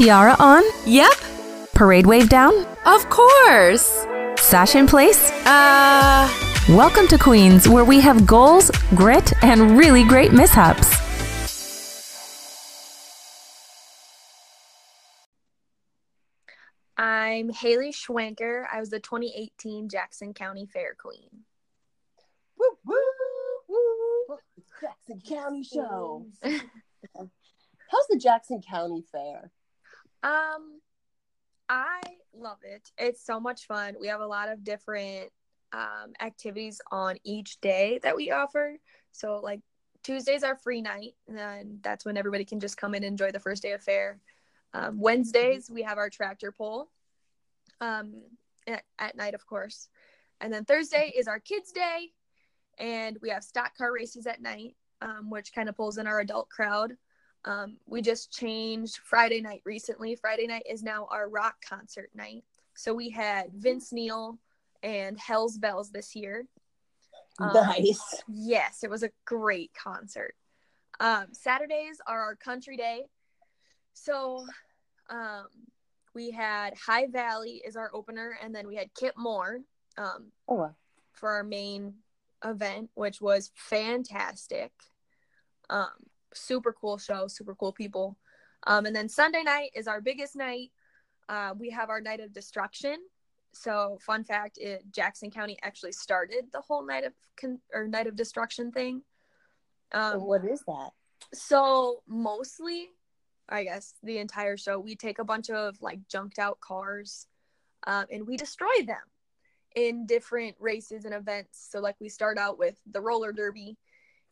Tiara on? Yep, Parade wave down? of course. Sash in place? Uh, Welcome to Queens, where we have goals, grit, and really great mishaps. I'm Haley Schwanker. I was the 2018 Jackson County Fair Queen. Woo, woo, woo. Jackson County Show. How's the Jackson County Fair? Um, I love it. It's so much fun. We have a lot of different um, activities on each day that we offer. So, like Tuesdays are free night, and then that's when everybody can just come in and enjoy the first day of fair. Um, Wednesdays we have our tractor pull, um, at, at night, of course, and then Thursday is our kids' day, and we have stock car races at night, um, which kind of pulls in our adult crowd. Um, we just changed Friday night recently. Friday night is now our rock concert night. So we had Vince Neil and Hell's Bells this year. Um, nice. Yes, it was a great concert. Um, Saturdays are our country day. So um, we had High Valley is our opener, and then we had Kip Moore um, Oh, wow. for our main event, which was fantastic. Um, super cool show, super cool people. Um, and then Sunday night is our biggest night. Uh, we have our night of destruction. So, fun fact: it, Jackson County actually started the whole night of con- or night of destruction thing. Um, what is that? so mostly, I guess the entire show, we take a bunch of like junked out cars, um, and we destroy them in different races and events. So like we start out with the roller derby,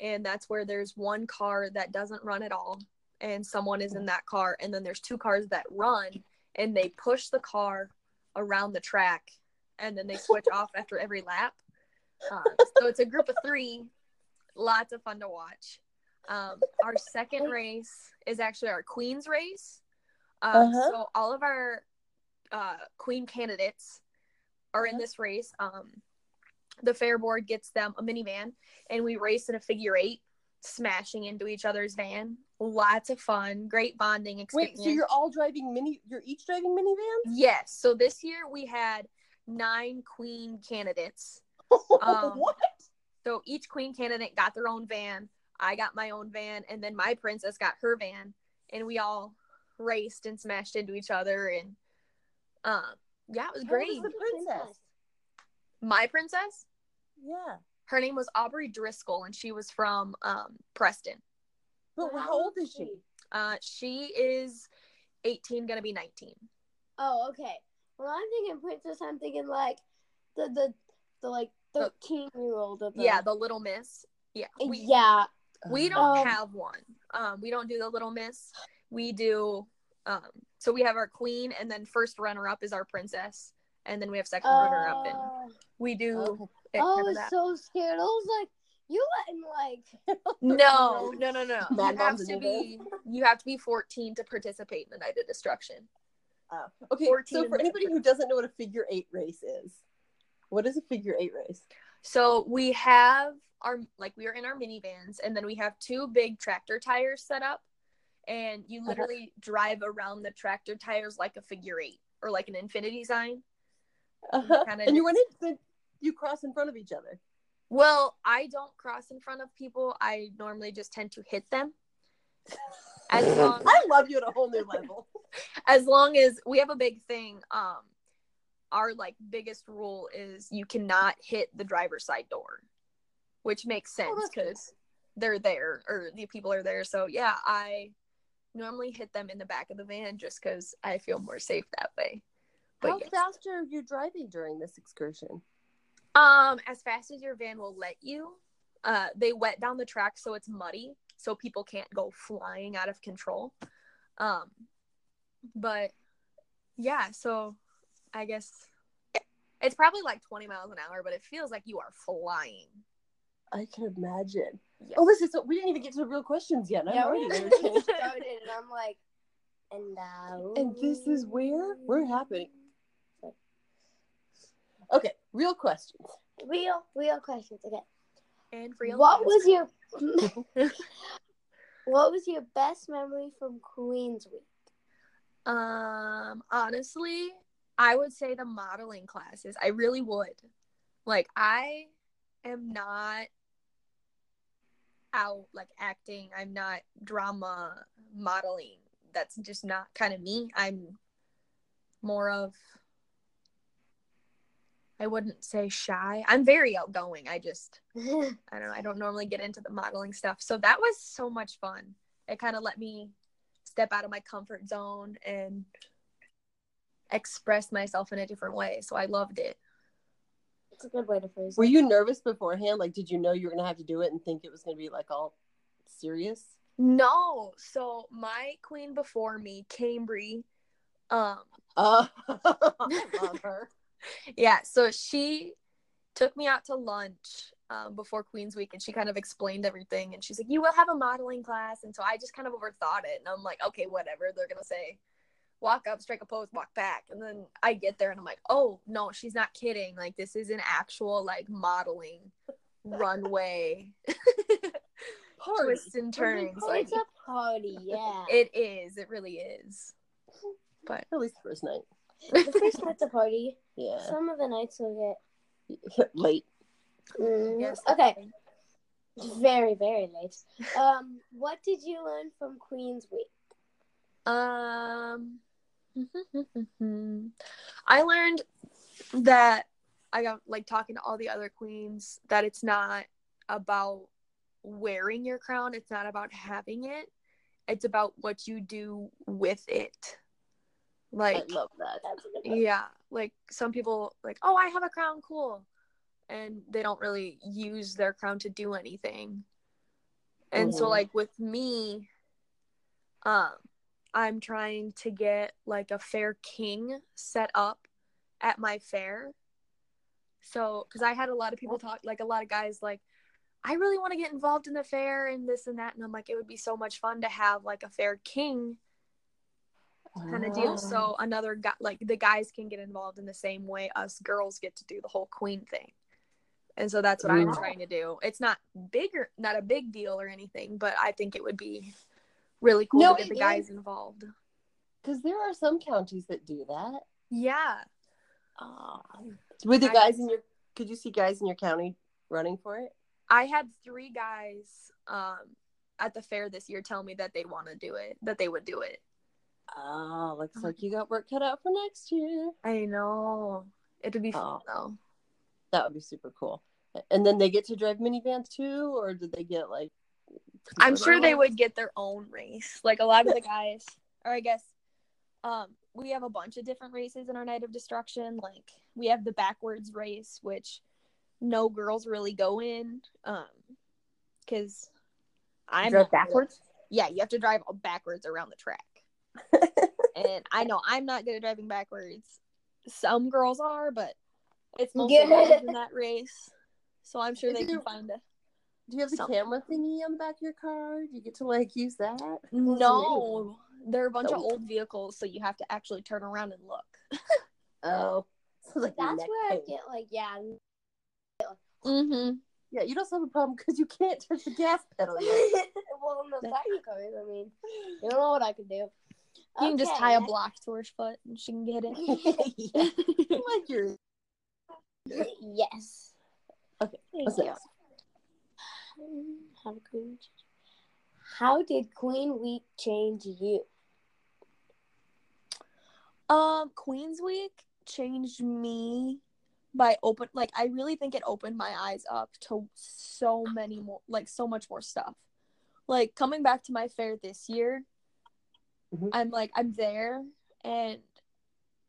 and that's where there's one car that doesn't run at all, and someone is in that car, and then there's two cars that run, and they push the car around the track, and then they switch off after every lap. Um, so it's a group of three. Lots of fun to watch. Um, our second race is actually our Queen's race. Um, Uh-huh. So all of our uh, Queen candidates are in this race. Um, the fair board gets them a minivan, and we race in a figure eight, smashing into each other's van. Lots of fun, great bonding experience. Wait, so you're all driving mini? You're each driving minivans? yes. So this year we had nine Queen candidates. Um, what? So each queen candidate got their own van. I got my own van, and then my princess got her van, and we all raced and smashed into each other, and um, yeah, it was How great. is the princess? My princess, Yeah. her name was Aubrey Driscoll, and she was from um, Preston. But how old is she? Uh, she is 18, gonna be 19. Oh, okay. When I'm thinking princess, I'm thinking like the the the like The- thirteen year old of the Yeah, the little miss. Yeah, we, yeah. we don't Um, have one. Um, we don't do the little miss. We do. Um, so we have our queen, and then first runner up is our princess, and then we have second runner up, and Oh, we do. Okay. it I was so scared. I was like, you letting like No, no, no, no. You have to be. You have to be 14 to participate in the night of destruction. Oh. Okay, so for anybody who doesn't know what a figure eight race is, what is a figure eight race? So we have our like we are in our minivans, and then we have two big tractor tires set up, and you Uh-huh. literally drive around the tractor tires like a figure eight or like an infinity sign. Uh-huh. Kinda And you run just- into you cross in front of each other. Well, I don't cross in front of people. I normally just tend to hit them. As long I love you at a whole new level. as long as we have a big thing um our like biggest rule is you cannot hit the driver's side door which makes sense Oh, because they're there or the people are there so yeah i normally hit them in the back of the van just because i feel more safe that way but How yes. fast are you driving during this excursion? um as fast as your van will let you uh they wet down the track so it's muddy so people can't go flying out of control um but yeah so i guess it's probably like 20 miles an hour but it feels like you are flying I can imagine. Yes. Oh, this is so we didn't even get to the real questions yet. and I'm yeah, already started, and I'm like, and now And this is where we're happening. Okay, real questions. real real questions. Okay, and real what fast. was your what was your best memory from Queens Week? Um, honestly, I would say the modeling classes. I really would. Like, I am not out like acting. I'm not drama modeling. That's just not kind of me. I'm more of I wouldn't say shy. I'm very outgoing. I just I don't know. I don't normally get into the modeling stuff. So that was so much fun. It kind of let me step out of my comfort zone and express myself in a different way. So I loved it. It's a good way to phrase Were it. you nervous beforehand? Like, did you know you were gonna have to do it and think it was gonna be like all serious? No. So my queen before me, Cambry, um, Uh, I love her. Yeah, so she took me out to lunch um, before Queen's Week and she kind of explained everything. And she's like, You will have a modeling class. And so I just kind of overthought it. And I'm like, Okay, whatever. They're going to say, walk up, strike a pose, walk back. And then I get there and I'm like, Oh, no, she's not kidding. Like, this is an actual, like, modeling runway Party. twists and turns. Like, it's a party, yeah. it is. It really is. But At least the first night. the first night's a party. Yeah. Some of the nights will Late. get. Mm, yes. Okay, very very late. Um, what did you learn from Queen's Week? Um, I learned that I got like talking to all the other queens that it's not about wearing your crown, it's not about having it, it's about what you do with it. Like, I love that. That's a good one. yeah, like some people like, oh, I have a crown, cool, and they don't really use their crown to do anything. And so, Mhm. like with me, um, I'm trying to get like a fair king set up at my fair. So, because I had a lot of people talk, like a lot of guys, like, I really want to get involved in the fair and this and that, and I'm like, it would be so much fun to have like a fair king kind of Oh. deal. So another guy, like the guys can get involved in the same way us girls get to do the whole queen thing. And so that's what I'm trying to do. It's not bigger, not a big deal or anything, but I think it would be really cool No, to get the guys is. involved. Because there are some counties that do that. Yeah. Um, With the I- guys in your, could you see guys in your county running for it? I had three guys um at the fair this year tell me that they'd want to do it, that they would do it. Oh, looks like you got work cut out for next year. I know. It'd be fun Oh. though. That would be super cool. And then they get to drive minivans too, or did they get like? I'm sure they would get their own race. Like a lot of the guys, or I guess, um, we have a bunch of different races in our Night of Destruction. Like we have the backwards race, which no girls really go in, um, because I'm drive backwards. Yeah, you have to drive backwards around the track. And I know I'm not good at driving backwards. Some girls are, but it's mostly Yeah. guys in that race. So I'm sure they If can find a Do you have the Something. camera thingy on the back of your car? Do you get to like use that? No, they're a bunch of old vehicles, so you have to actually turn around and look. Oh, sounds like That's neck where I get like yeah. Mm-hmm. Yeah, you don't have a problem because you can't touch the gas pedal well, no, that you cars. I mean, you don't know what I can do. You can just tie a block to her foot and she can get it. like your yes. Okay, what's next? How did Queen? How did Queen Week change you? um, Queens Week changed me by open like I really think it opened my eyes up to so many more like so much more stuff. Like coming back to my fair this year, Mhm. I'm like I'm there and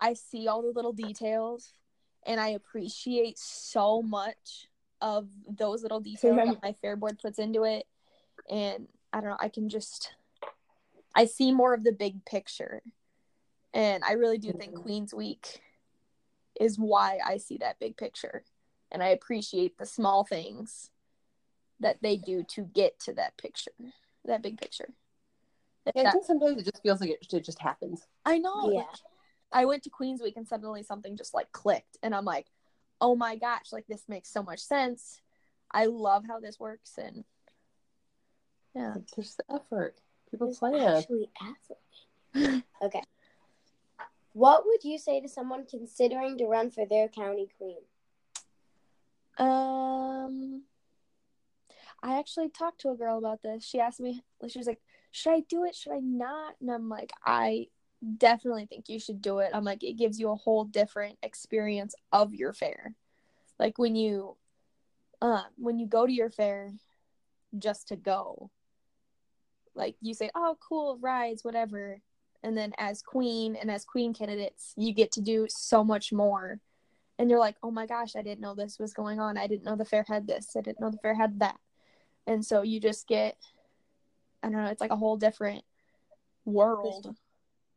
I see all the little details and I appreciate so much of those little details that my fair board puts into it and I don't know I can just I see more of the big picture and I really do think Mhm. Queens Week is why I see that big picture and I appreciate the small things that they do to get to that picture that big picture Yeah, I think sometimes it just feels like it, it just happens. I know. Yeah. like, I went to Queens Week and suddenly something just like clicked, and I'm like, oh my gosh, like this makes so much sense. I love how this works, and yeah, Like, there's the effort. People It's plan. actually effort. okay. What would you say to someone considering to run for their county queen? Um, I actually talked to a girl about this. She asked me, she was like, "Should I do it? Should I not?" And I'm like, "I definitely think you should do it." I'm like, it gives you a whole different experience of your fair. Like when you, um, when you go to your fair, just to go. Like you say, "Oh, cool rides, whatever," and then as queen and as queen candidates, you get to do so much more and you're like, oh my gosh, I didn't know this was going on. I didn't know the fair had this. I didn't know the fair had that. And so you just get, I don't know, it's like a whole different world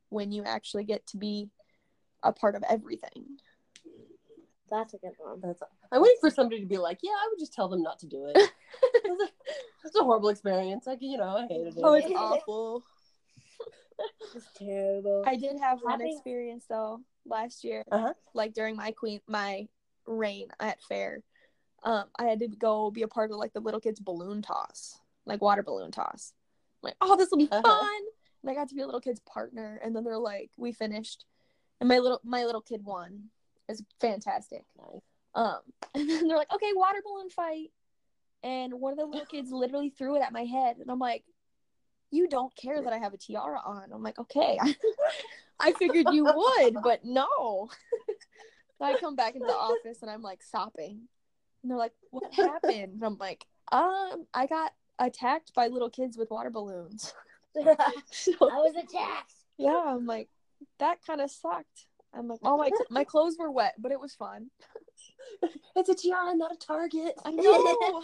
when you actually get to be a part of everything. That's a good one. That's. I'm waiting for somebody to be like, "Yeah, I would just tell them not to do it." it's, a, it's a horrible experience. Like you know, I hated it. Oh, it's awful. It's terrible. I did have one Having- experience though last year, Uh-huh. like during my queen my reign at fair. Um, I had to go be a part of like the little kids balloon toss, like water balloon toss. Like, oh, this will be Uh-huh. fun. And I got to be a little kid's partner, and then they're like, we finished, and my little my little kid won. It's fantastic. Nice. Um, and then they're like, okay, water balloon fight, and one of the little kids literally threw it at my head, and I'm like, you don't care that I have a tiara on. I'm like, okay, I figured you would, but no. so I come back into the office and I'm like sopping, and they're like, what happened? And I'm like, um, I got attacked by little kids with water balloons. I so was attacked. yeah, I'm like, that kind of sucked. I'm like, oh my, my clothes were wet, but it was fun. It's a tiara, not a target. I know.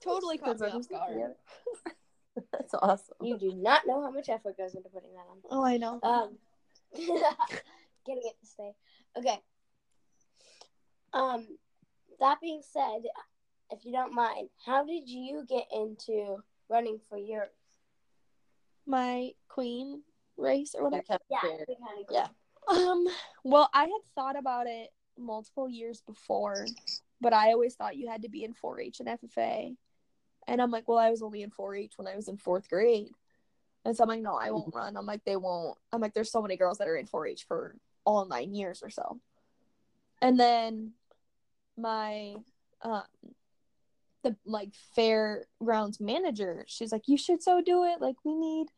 totally caught me off guard. That's awesome. You do not know how much effort goes into putting that on. Oh, I know. Um, getting it to stay. Okay. Um, that being said, if you don't mind, how did you get into running for yours? My queen race or whatever. Yeah, Fair. kinda Yeah. Um, well, I had thought about it multiple years before, but I always thought you had to be in 4-H and FFA. And I'm like, well, I was only in 4-H when I was in fourth grade. And so I'm like, no, I won't run. I'm like, they won't. I'm like, there's so many girls that are in 4-H for all nine years or so. And then my, um, the like fairgrounds manager, she's like, you should so do it. Like, we need,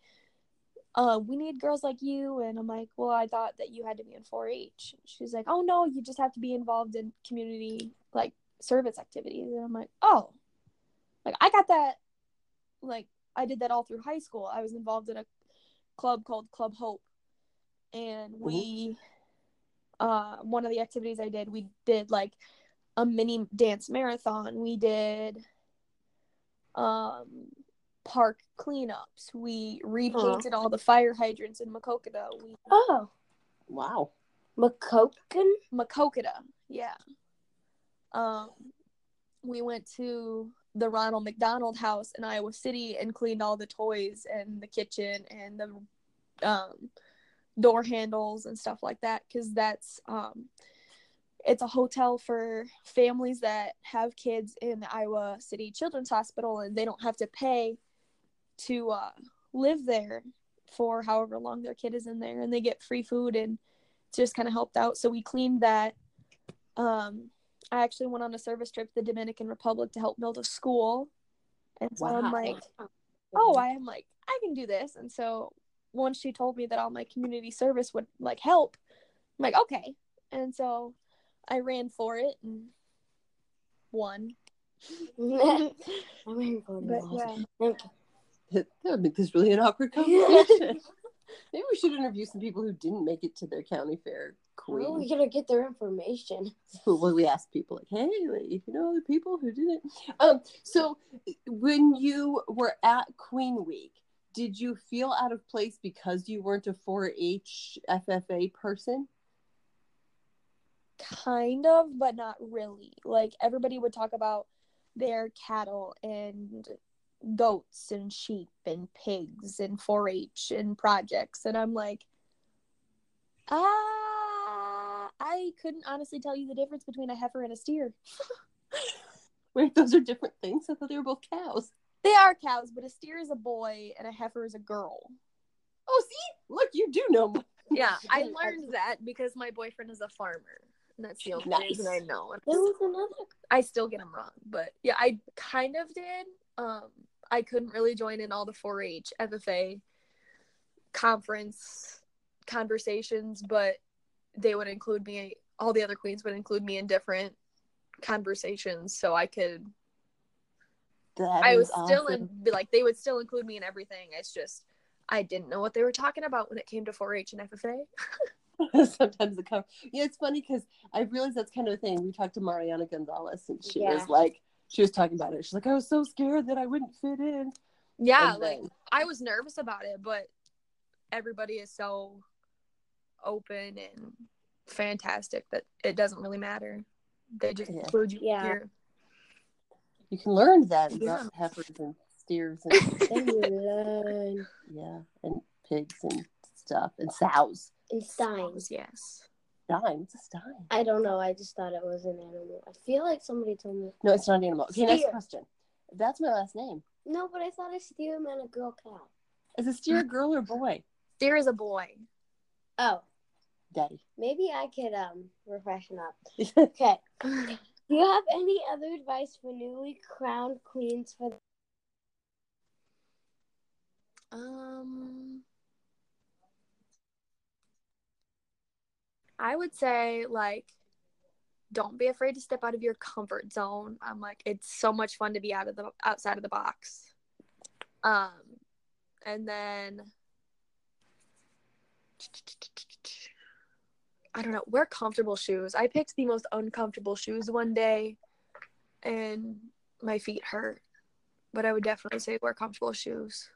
uh, we need girls like you. And I'm like, well, I thought that you had to be in 4-H. She's like, oh no, you just have to be involved in community like service activities. And I'm like, oh, like I got that. Like I did that all through high school. I was involved in a club called Club Hope, and we, uh, one of the activities I did, we did like a mini dance marathon. We did, um, park cleanups. We repainted all the fire hydrants in Maquoketa. We Oh, Wow. McCoken? Maquoketa, yeah. Um, we went to the Ronald McDonald House in Iowa City and cleaned all the toys and the kitchen and the um, door handles and stuff like that because that's um, it's a hotel for families that have kids in the Iowa City Children's Hospital and they don't have to pay to uh, live there for however long their kid is in there and they get free food and just kind of helped out. So we cleaned that. Um, I actually went on a service trip to the Dominican Republic to help build a school. And so I'm like, oh, I am like, I can do this. And so once she told me that all my community service would like help, I'm like, okay. And so I ran for it and won. I'm waiting for But yeah. Okay. That would make this really an awkward conversation. Maybe we should interview some people who didn't make it to their county fair How are we queen. gonna get their information? Well, we asked people like, "Hey, like, you know the people who did it?" Um, so when you were at Queen Week, did you feel out of place because you weren't a 4-H FFA person? Kind of but not really like everybody would talk about their cattle and goats and sheep and pigs and 4-h and projects and i'm like ah i couldn't honestly tell you the difference between a heifer and a steer Wait, those are different things. I thought they were both cows. they are cows but a steer is a boy and a heifer is a girl Oh, see, look, you do know. more. Yeah, I learned that because my boyfriend is a farmer. And that's the only Nice. reason I know. And There was another. I still get them wrong, but yeah, I kind of did. Um, I couldn't really join in all the 4-H FFA conference conversations, but they would include me. All the other queens would include me in different conversations, so I could. That I was still awesome. in like they would still include me in everything. It's just I didn't know what they were talking about when it came to 4-H and FFA. Sometimes the cover. Yeah, it's funny because I realized that's kind of a thing. We talked to Mariana Gonzalez, and she Yeah. was like, she was talking about it. She's like, I was so scared that I wouldn't fit in. Yeah, And like I was nervous about it, but everybody is so open and fantastic that it doesn't really matter. They just Yeah. include you Yeah. here. You can learn then Yeah. about heifers and steers and Then you learn. yeah, and pigs and stuff and sows. And steins. Yes. What's a stein? I don't know. I just thought it was an animal. I feel like somebody told me. No, it's not an animal. Okay, next question. That's my last name. No, but I thought a steer meant a girl cow. Is a steer a girl or boy? Steer is a boy. Oh, Daddy. maybe I could um refreshen up. Okay. Do you have any other advice for newly crowned queens for Um I would say like don't be afraid to step out of your comfort zone. I'm like it's so much fun to be out of the outside of the box. Um and then I don't know, wear comfortable shoes. I picked the most uncomfortable shoes one day and my feet hurt. But I would definitely say wear comfortable shoes.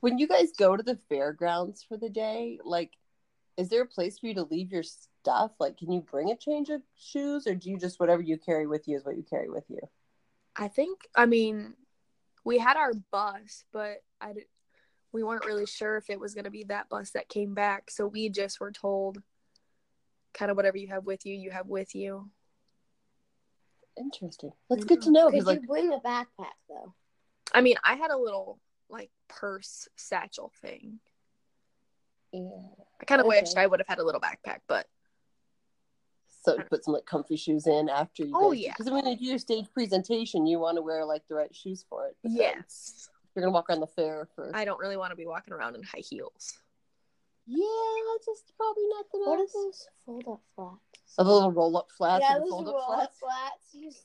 when you guys go to the fairgrounds for the day, like, is there a place for you to leave your stuff? Like, can you bring a change of shoes, or do you just whatever you carry with you is what you carry with you? I think I mean we had our bus, but I we weren't really sure if it was going to be that bus that came back, so we just were told kind of whatever you have with you, you have with you. Interesting. That's good mm-hmm. to know Could because, like, you bring a backpack though? I mean, I had a little like purse satchel thing. yeah. I kind of Okay. wished I would have had a little backpack, but so put some like comfy shoes in after you. Oh, guys- yeah. Because when you do your stage presentation, you want to wear like the right shoes for it. Yes, You're gonna walk around the fair for. I don't really want to be walking around in high heels. Yeah, that's just probably not the What are best. those fold up flats? Oh, the little roll up flats yeah, and those fold up roll flats. up flats. You s-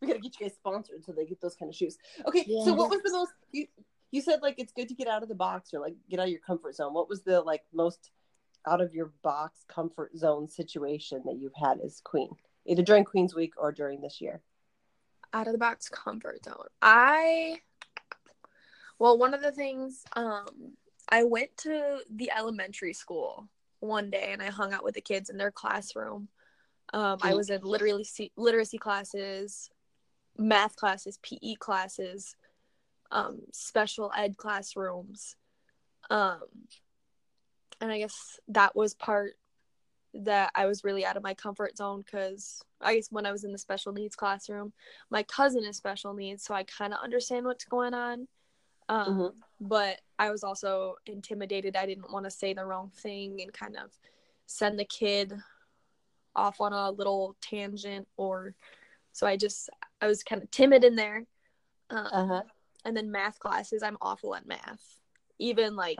we gotta get you guys sponsored so they get those kind of shoes. Okay, so what was the most you you said like it's good to get out of the box or like get out of your comfort zone. What was the like most out of your box comfort zone situation that you've had as queen, either during Queen's Week or during this year? out of the box comfort zone. I well, one of the things um I went to the elementary school one day and I hung out with the kids in their classroom. Um I was in literacy literacy classes, math classes, PE classes, um special ed classrooms. Um and I guess that was part that I was really out of my comfort zone because I guess when I was in the special needs classroom, my cousin is special needs, so I kind of understand what's going on. Um, Mhm. But I was also intimidated. I didn't want to say the wrong thing and kind of send the kid off on a little tangent, or so I just I was kind of timid in there. Um, Uh huh. And then math classes, I'm awful at math. Even like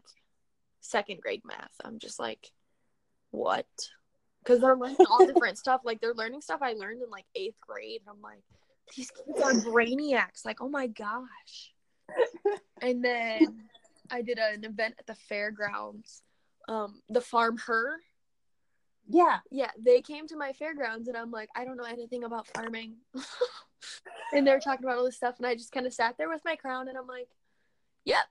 second grade math, I'm just like, what? Because they're learning all different stuff. Like they're learning stuff I learned in like eighth grade. I'm like, these kids are brainiacs. Like, oh my gosh. and then I did an event at the fairgrounds. Um, the farm her. Yeah. Yeah, they came to my fairgrounds and I'm like, I don't know anything about farming. and they're talking about all this stuff and I just kind of sat there with my crown and I'm like, yep.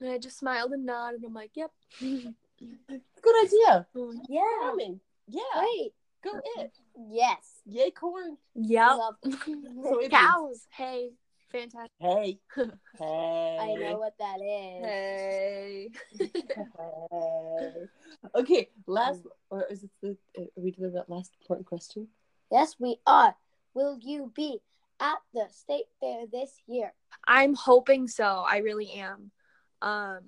And I just smiled and nodded and I'm like, yep. Good idea. Oh, yeah. Farming. Yeah. Wait. Go it. Yes. Yay corn. yep. Soybeans. Cows. Hey. Fantastic. Hey. hey. I know what that is. Hey. Hey. Okay, last um, or is it the are we doing that last important question? Yes, we are. Will you be at the state fair this year? I'm hoping so. I really am. Um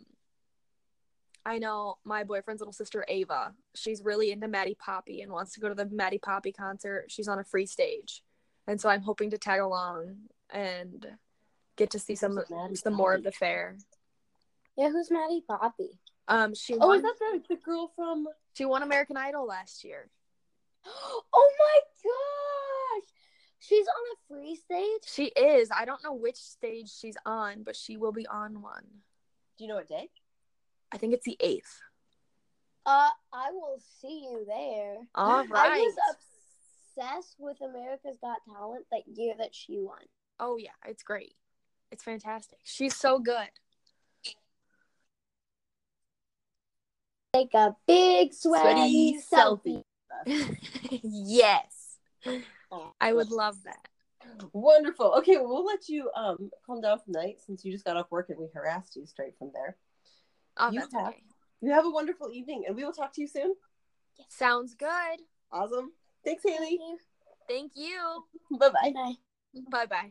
I know my boyfriend's little sister Ava. She's really into Maddie Poppe and wants to go to the Maddie Poppe concert. She's on a free stage, and so I'm hoping to tag along and get to see some Maddie some more of the fair. Yeah, who's Maddie Poppe? Um, she Oh, won. is that the, the girl from? She won American Idol last year. Oh my gosh! She's on a free stage? She is. I don't know which stage she's on, but she will be on one. Do you know what day? I think it's the eighth. Uh, I will see you there. All I right. was obsessed with America's Got Talent that year that she won. Oh yeah, it's great. It's fantastic. She's so good. Take a big sweaty, Sweaty selfie. yes. Oh, I would love that. Wonderful. Okay, well, we'll let you um calm down for the night since you just got off work and we harassed you straight from there. Oh, You that's have- okay. You have a wonderful evening, and we will talk to you soon. Sounds good. Awesome. Thanks, Haley. Thank you. Bye bye. Bye. Bye bye.